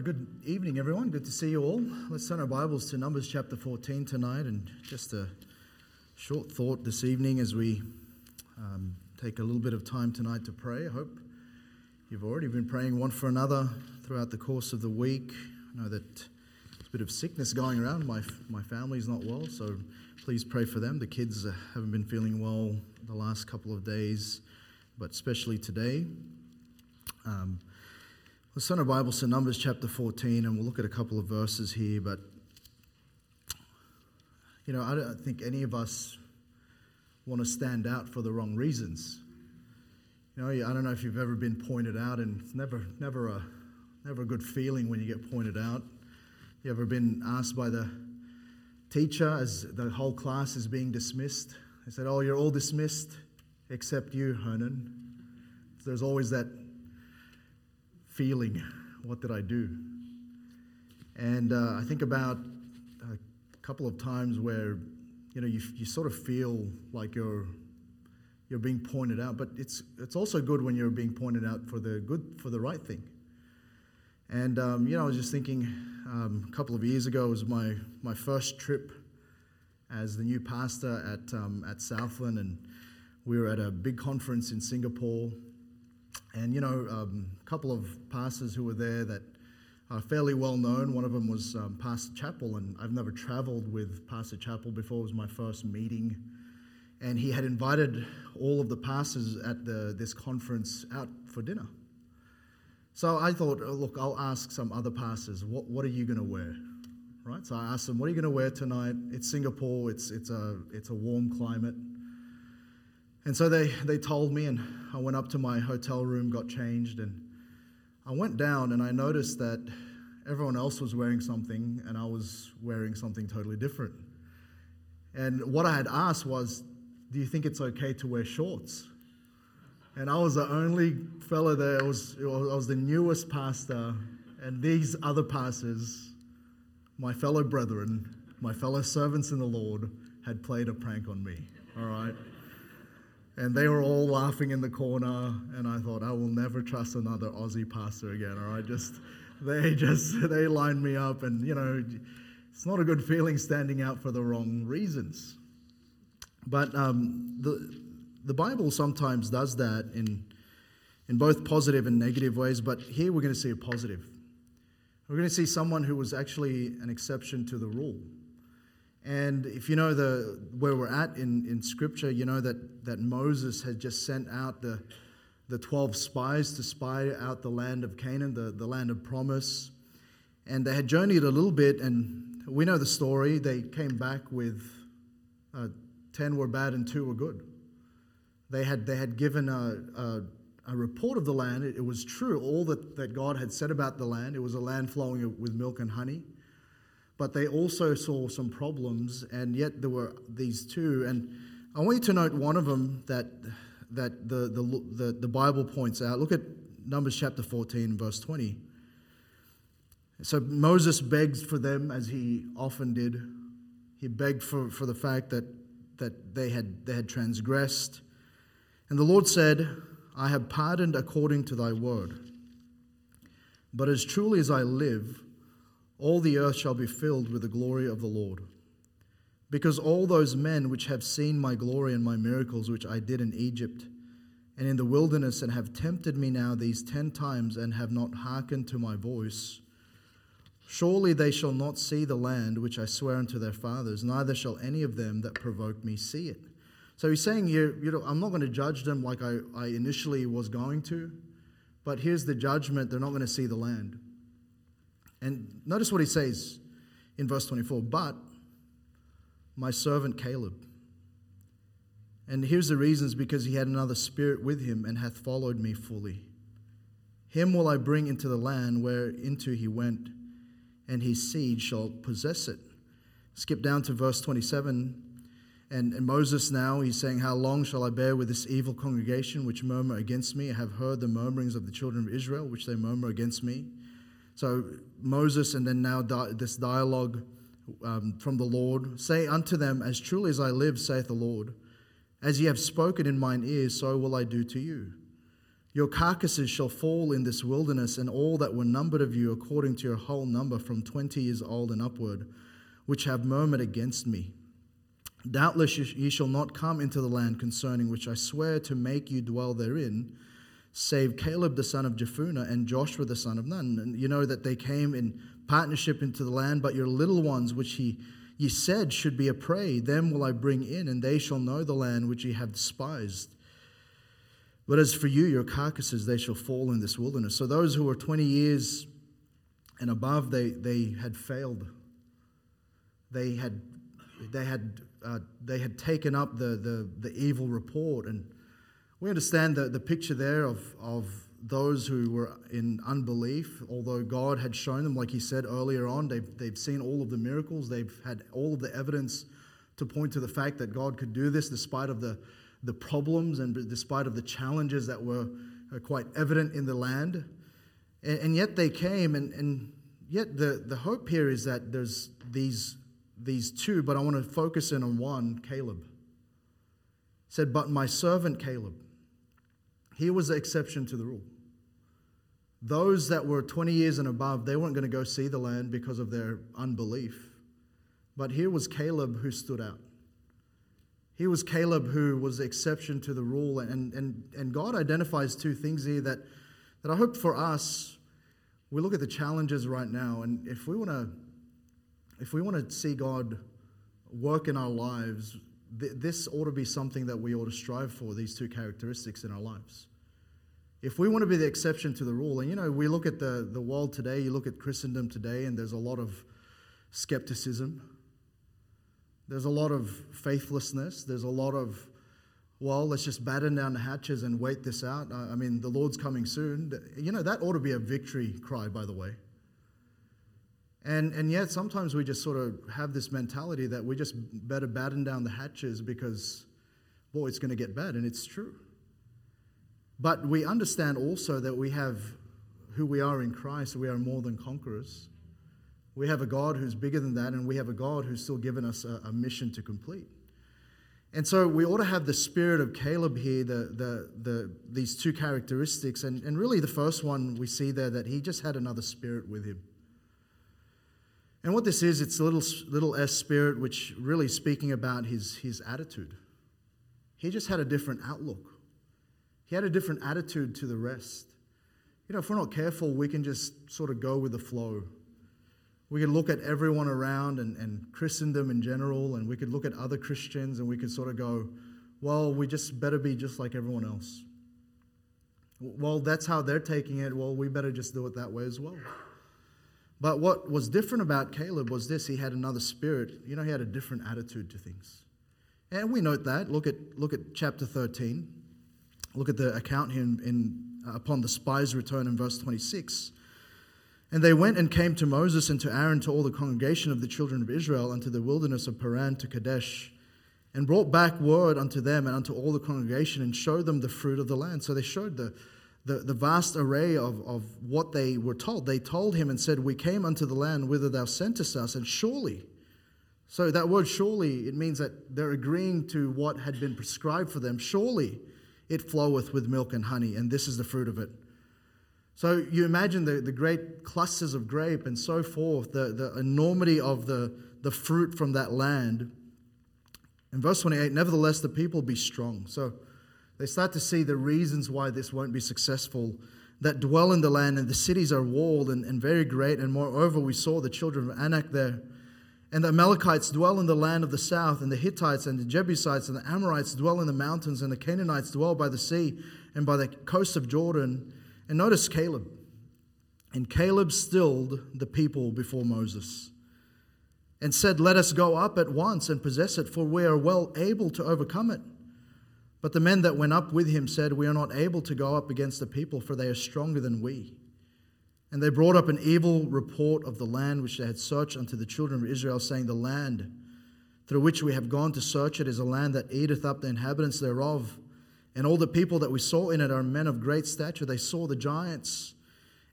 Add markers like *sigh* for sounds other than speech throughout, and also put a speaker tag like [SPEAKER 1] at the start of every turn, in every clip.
[SPEAKER 1] Good evening, everyone. Good to see you all. Let's turn our Bibles to Numbers chapter 14 tonight, and just a short thought this evening as we um, take a little bit of time tonight to pray. I hope you've already been praying one for another throughout the course of the week. I know that there's a bit of sickness going around. My, my family's not well, so please pray for them. The kids haven't been feeling well the last couple of days, but especially today. Um, Let's turn our Bibles to Numbers chapter 14, and we'll look at a couple of verses here. But, you know, I don't think any of us want to stand out for the wrong reasons. You know, I don't know if you've ever been pointed out, and it's never, never, a, never a good feeling when you get pointed out. You ever been asked by the teacher as the whole class is being dismissed? They said, Oh, you're all dismissed except you, Hernan. So there's always that feeling, what did I do? And uh, I think about a couple of times where, you know, you, you sort of feel like you're you're being pointed out, but it's it's also good when you're being pointed out for the good for the right thing. And um, you know, I was just thinking um, a couple of years ago was my my first trip as the new pastor at um, at Southland, and we were at a big conference in Singapore and, you know, um, a couple of pastors who were there that are fairly well known. One of them was um, Pastor Chappell, and I've never traveled with Pastor Chappell before. It was my first meeting. And he had invited all of the pastors at the, this conference out for dinner. So I thought, oh, look, I'll ask some other pastors, what, what are you going to wear? Right? So I asked them, what are you going to wear tonight? It's Singapore, it's, it's, a, it's a warm climate. And so they, they told me, and I went up to my hotel room, got changed, and I went down and I noticed that everyone else was wearing something and I was wearing something totally different. And what I had asked was, Do you think it's okay to wear shorts? And I was the only fellow there, I was, I was the newest pastor, and these other pastors, my fellow brethren, my fellow servants in the Lord, had played a prank on me. All right? And they were all laughing in the corner, and I thought, I will never trust another Aussie pastor again. All right, just they *laughs* just they lined me up, and you know, it's not a good feeling standing out for the wrong reasons. But um, the the Bible sometimes does that in in both positive and negative ways. But here we're going to see a positive. We're going to see someone who was actually an exception to the rule. And if you know the, where we're at in, in Scripture, you know that, that Moses had just sent out the, the 12 spies to spy out the land of Canaan, the, the land of promise. And they had journeyed a little bit, and we know the story. They came back with uh, 10 were bad and 2 were good. They had, they had given a, a, a report of the land. It, it was true, all that, that God had said about the land. It was a land flowing with milk and honey but they also saw some problems, and yet there were these two. And I want you to note one of them that, that the, the, the, the Bible points out. Look at Numbers chapter 14, verse 20. So Moses begs for them, as he often did. He begged for, for the fact that, that they, had, they had transgressed. And the Lord said, I have pardoned according to thy word. But as truly as I live, all the earth shall be filled with the glory of the Lord. Because all those men which have seen my glory and my miracles which I did in Egypt and in the wilderness and have tempted me now these ten times and have not hearkened to my voice, surely they shall not see the land which I swear unto their fathers, neither shall any of them that provoke me see it. So he's saying here, you know, I'm not going to judge them like I, I initially was going to, but here's the judgment they're not going to see the land. And notice what he says in verse 24 But my servant Caleb. And here's the reasons because he had another spirit with him and hath followed me fully. Him will I bring into the land whereinto he went, and his seed shall possess it. Skip down to verse 27. And, and Moses now, he's saying, How long shall I bear with this evil congregation which murmur against me? I have heard the murmurings of the children of Israel, which they murmur against me. So Moses, and then now di- this dialogue um, from the Lord say unto them, As truly as I live, saith the Lord, as ye have spoken in mine ears, so will I do to you. Your carcasses shall fall in this wilderness, and all that were numbered of you according to your whole number from twenty years old and upward, which have murmured against me. Doubtless ye shall not come into the land concerning which I swear to make you dwell therein, save Caleb the son of Jephunneh and Joshua the son of Nun. And you know that they came in partnership into the land, but your little ones, which he ye said should be a prey, them will I bring in, and they shall know the land which ye have despised. But as for you, your carcasses, they shall fall in this wilderness. So those who were 20 years and above, they, they had failed. They had, they had, uh, they had taken up the, the, the evil report. And we understand the, the picture there of, of those who were in unbelief, although God had shown them, like he said earlier on, they've, they've seen all of the miracles, they've had all of the evidence to point to the fact that God could do this despite of the, the problems and despite of the challenges that were uh, quite evident in the land. And, and yet they came, and, and yet the, the hope here is that there's these, these two, but I want to focus in on one, Caleb. said, But my servant Caleb, he was the exception to the rule. Those that were 20 years and above, they weren't going to go see the land because of their unbelief. But here was Caleb who stood out. He was Caleb who was the exception to the rule. And, and, and God identifies two things here that, that I hope for us, we look at the challenges right now. And if we want to if we want to see God work in our lives, th- this ought to be something that we ought to strive for, these two characteristics in our lives. If we want to be the exception to the rule, and you know, we look at the, the world today, you look at Christendom today, and there's a lot of skepticism. There's a lot of faithlessness. There's a lot of, well, let's just batten down the hatches and wait this out. I mean, the Lord's coming soon. You know, that ought to be a victory cry, by the way. And, and yet, sometimes we just sort of have this mentality that we just better batten down the hatches because, boy, it's going to get bad. And it's true. But we understand also that we have who we are in Christ, we are more than conquerors. We have a God who's bigger than that, and we have a God who's still given us a, a mission to complete. And so we ought to have the spirit of Caleb here, the, the, the, these two characteristics. And, and really, the first one we see there that he just had another spirit with him. And what this is, it's a little, little s spirit, which really speaking about his, his attitude. He just had a different outlook, he had a different attitude to the rest. You know, if we're not careful, we can just sort of go with the flow we could look at everyone around and, and Christendom in general, and we could look at other Christians and we could sort of go, well, we just better be just like everyone else. Well, that's how they're taking it. Well, we better just do it that way as well. But what was different about Caleb was this he had another spirit. You know, he had a different attitude to things. And we note that. Look at, look at chapter 13. Look at the account here in, in uh, upon the spies' return in verse 26. And they went and came to Moses and to Aaron, to all the congregation of the children of Israel, unto the wilderness of Paran to Kadesh, and brought back word unto them and unto all the congregation, and showed them the fruit of the land. So they showed the, the, the vast array of, of what they were told. They told him and said, We came unto the land whither thou sentest us, and surely. So that word surely, it means that they're agreeing to what had been prescribed for them. Surely it floweth with milk and honey, and this is the fruit of it. So you imagine the, the great clusters of grape and so forth, the, the enormity of the, the fruit from that land. In verse 28, nevertheless, the people be strong. So they start to see the reasons why this won't be successful that dwell in the land, and the cities are walled and, and very great. And moreover, we saw the children of Anak there. And the Amalekites dwell in the land of the south, and the Hittites and the Jebusites and the Amorites dwell in the mountains, and the Canaanites dwell by the sea and by the coast of Jordan. And notice Caleb. And Caleb stilled the people before Moses and said, Let us go up at once and possess it, for we are well able to overcome it. But the men that went up with him said, We are not able to go up against the people, for they are stronger than we. And they brought up an evil report of the land which they had searched unto the children of Israel, saying, The land through which we have gone to search it is a land that eateth up the inhabitants thereof. And all the people that we saw in it are men of great stature. They saw the giants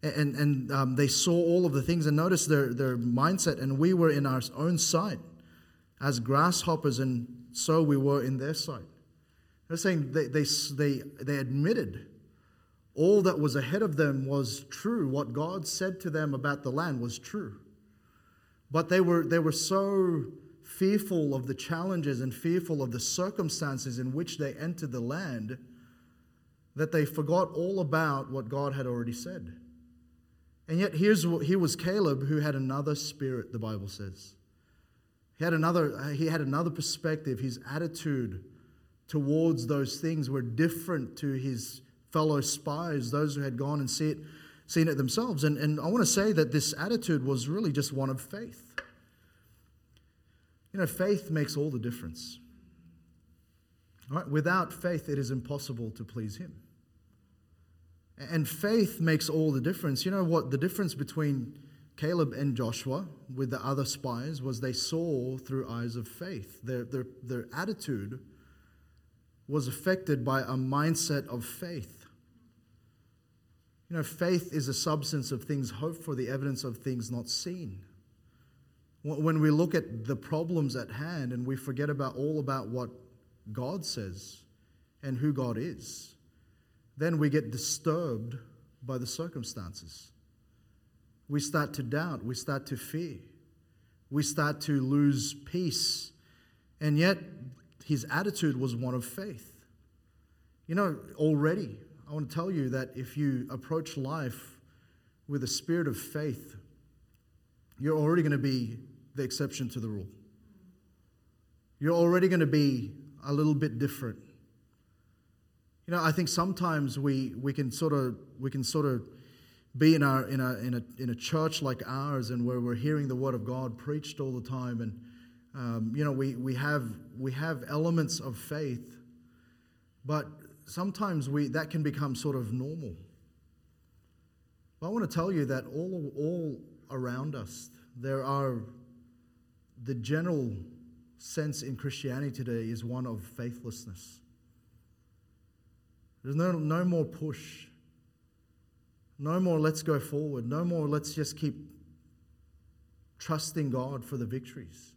[SPEAKER 1] and, and um, they saw all of the things and noticed their, their mindset. And we were in our own sight as grasshoppers, and so we were in their sight. They're saying they, they, they, they admitted all that was ahead of them was true. What God said to them about the land was true. But they were, they were so fearful of the challenges and fearful of the circumstances in which they entered the land that they forgot all about what God had already said. And yet, here's, here was Caleb who had another spirit, the Bible says. He had another, he had another perspective. His attitude towards those things were different to his fellow spies, those who had gone and see it, seen it themselves. And, and I want to say that this attitude was really just one of faith. You know, faith makes all the difference. Right? Without faith, it is impossible to please Him. And faith makes all the difference. You know what? The difference between Caleb and Joshua with the other spies was they saw through eyes of faith. Their, their, their attitude was affected by a mindset of faith. You know, faith is a substance of things hoped for, the evidence of things not seen. When we look at the problems at hand and we forget about all about what God says and who God is, then we get disturbed by the circumstances. We start to doubt, we start to fear, we start to lose peace. And yet, his attitude was one of faith. You know, already, I want to tell you that if you approach life with a spirit of faith, you're already going to be the exception to the rule. You're already going to be a little bit different. You know, I think sometimes we, we can sort of we can sort of be in, our, in, a, in, a, in a church like ours and where we're hearing the word of God preached all the time and um, you know we, we have we have elements of faith but sometimes we that can become sort of normal but I want to tell you that all all around us there are the general sense in Christianity today is one of faithlessness. There's no, no more push. No more let's go forward. No more let's just keep trusting God for the victories.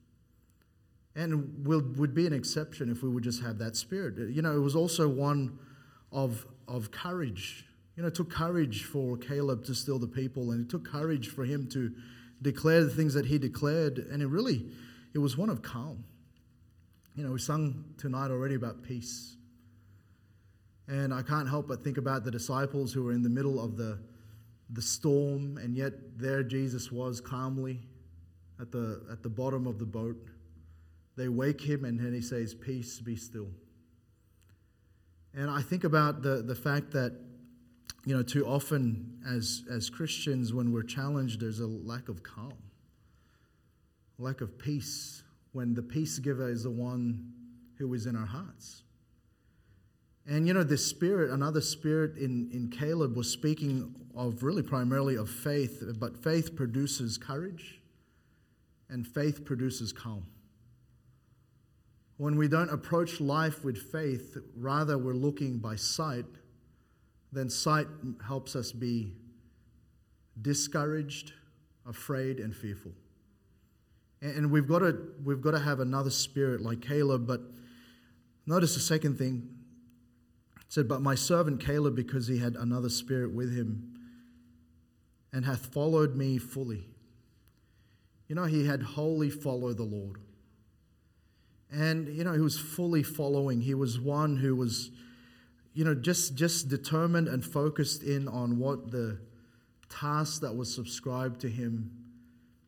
[SPEAKER 1] And will, would be an exception if we would just have that spirit. You know, it was also one of, of courage. You know, it took courage for Caleb to still the people, and it took courage for him to declare the things that he declared, and it really, it was one of calm. You know, we sung tonight already about peace. And I can't help but think about the disciples who were in the middle of the, the storm, and yet there Jesus was calmly at the, at the bottom of the boat. They wake him, and then he says, Peace, be still. And I think about the, the fact that you know, too often as, as Christians, when we're challenged, there's a lack of calm, lack of peace, when the peace giver is the one who is in our hearts. And you know, this spirit, another spirit in, in Caleb was speaking of really primarily of faith, but faith produces courage and faith produces calm. When we don't approach life with faith, rather we're looking by sight then sight helps us be discouraged, afraid, and fearful. And we've got to, we've got to have another spirit like Caleb. But notice the second thing. It said, But my servant Caleb, because he had another spirit with him, and hath followed me fully. You know, he had wholly followed the Lord. And, you know, he was fully following. He was one who was you know, just, just determined and focused in on what the task that was subscribed to him,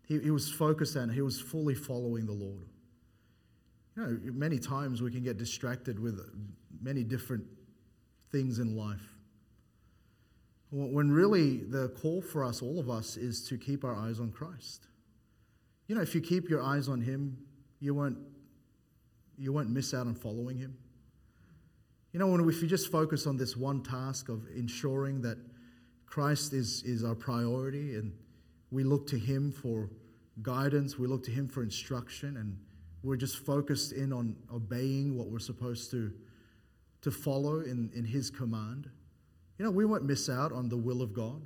[SPEAKER 1] he, he was focused on, he was fully following the Lord. You know, many times we can get distracted with many different things in life. When really the call for us, all of us, is to keep our eyes on Christ. You know, if you keep your eyes on Him, you won't, you won't miss out on following Him. You know, when if you just focus on this one task of ensuring that Christ is, is our priority and we look to Him for guidance, we look to Him for instruction, and we're just focused in on obeying what we're supposed to, to follow in, in His command, you know, we won't miss out on the will of God.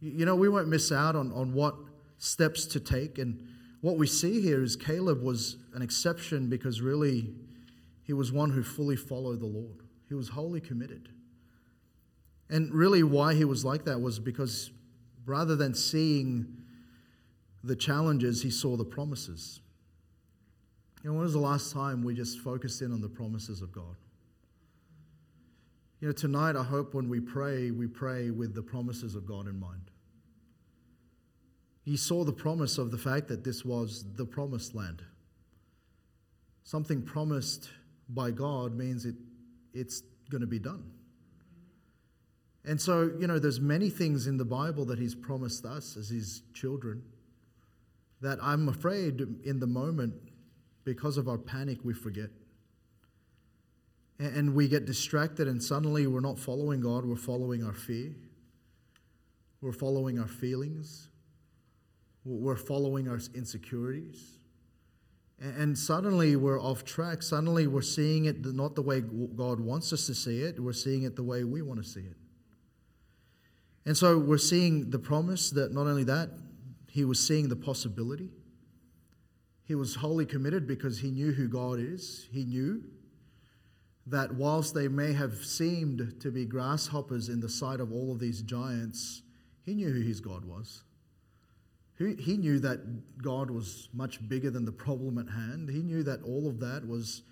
[SPEAKER 1] You know, we won't miss out on, on what steps to take. And what we see here is Caleb was an exception because really he was one who fully followed the Lord. He was wholly committed. And really, why he was like that was because rather than seeing the challenges, he saw the promises. You know, when was the last time we just focused in on the promises of God? You know, tonight, I hope when we pray, we pray with the promises of God in mind. He saw the promise of the fact that this was the promised land. Something promised by God means it, it's going to be done. And so, you know, there's many things in the Bible that he's promised us as his children that I'm afraid in the moment, because of our panic, we forget. And we get distracted, and suddenly we're not following God, we're following our fear. We're following our feelings. We're following our insecurities. And suddenly we're off track. Suddenly we're seeing it not the way God wants us to see it, we're seeing it the way we want to see it. And so we're seeing the promise that not only that, he was seeing the possibility. He was wholly committed because he knew who God is. He knew that whilst they may have seemed to be grasshoppers in the sight of all of these giants, he knew who his God was. He knew that God was much bigger than the problem at hand. He knew that all of that was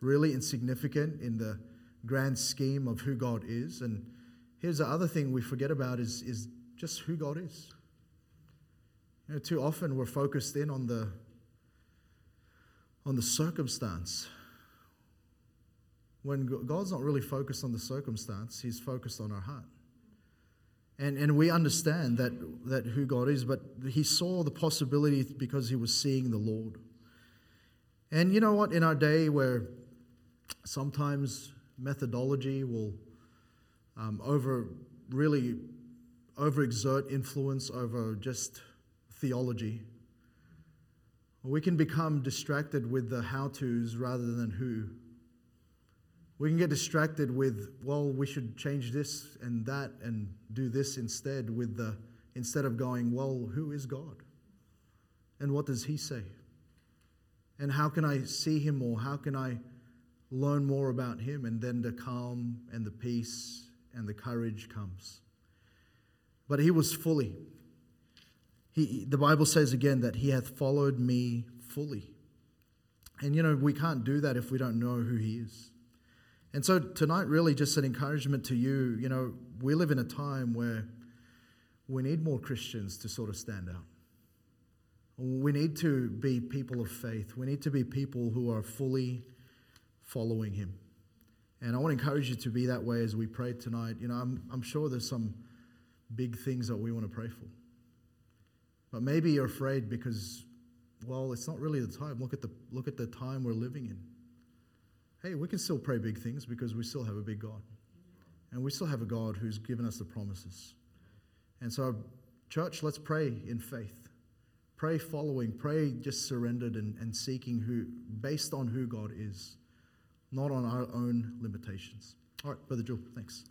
[SPEAKER 1] really insignificant in the grand scheme of who God is. And here's the other thing we forget about is, is just who God is. You know, too often we're focused in on the on the circumstance. When God's not really focused on the circumstance, He's focused on our heart. And, and we understand that, that who God is, but he saw the possibility because he was seeing the Lord. And you know what? In our day where sometimes methodology will um, over really overexert influence over just theology, we can become distracted with the how to's rather than who. We can get distracted with, well, we should change this and that and do this instead with the instead of going, well, who is God? And what does he say? And how can I see him more? How can I learn more about him? And then the calm and the peace and the courage comes. But he was fully. He, the Bible says again that he hath followed me fully. And you know, we can't do that if we don't know who he is. And so tonight, really, just an encouragement to you. You know, we live in a time where we need more Christians to sort of stand out. We need to be people of faith. We need to be people who are fully following Him. And I want to encourage you to be that way as we pray tonight. You know, I'm, I'm sure there's some big things that we want to pray for. But maybe you're afraid because, well, it's not really the time. Look at the, look at the time we're living in hey, we can still pray big things because we still have a big God. And we still have a God who's given us the promises. And so, church, let's pray in faith. Pray following, pray just surrendered and, and seeking who, based on who God is, not on our own limitations. All right, Brother Joe, thanks.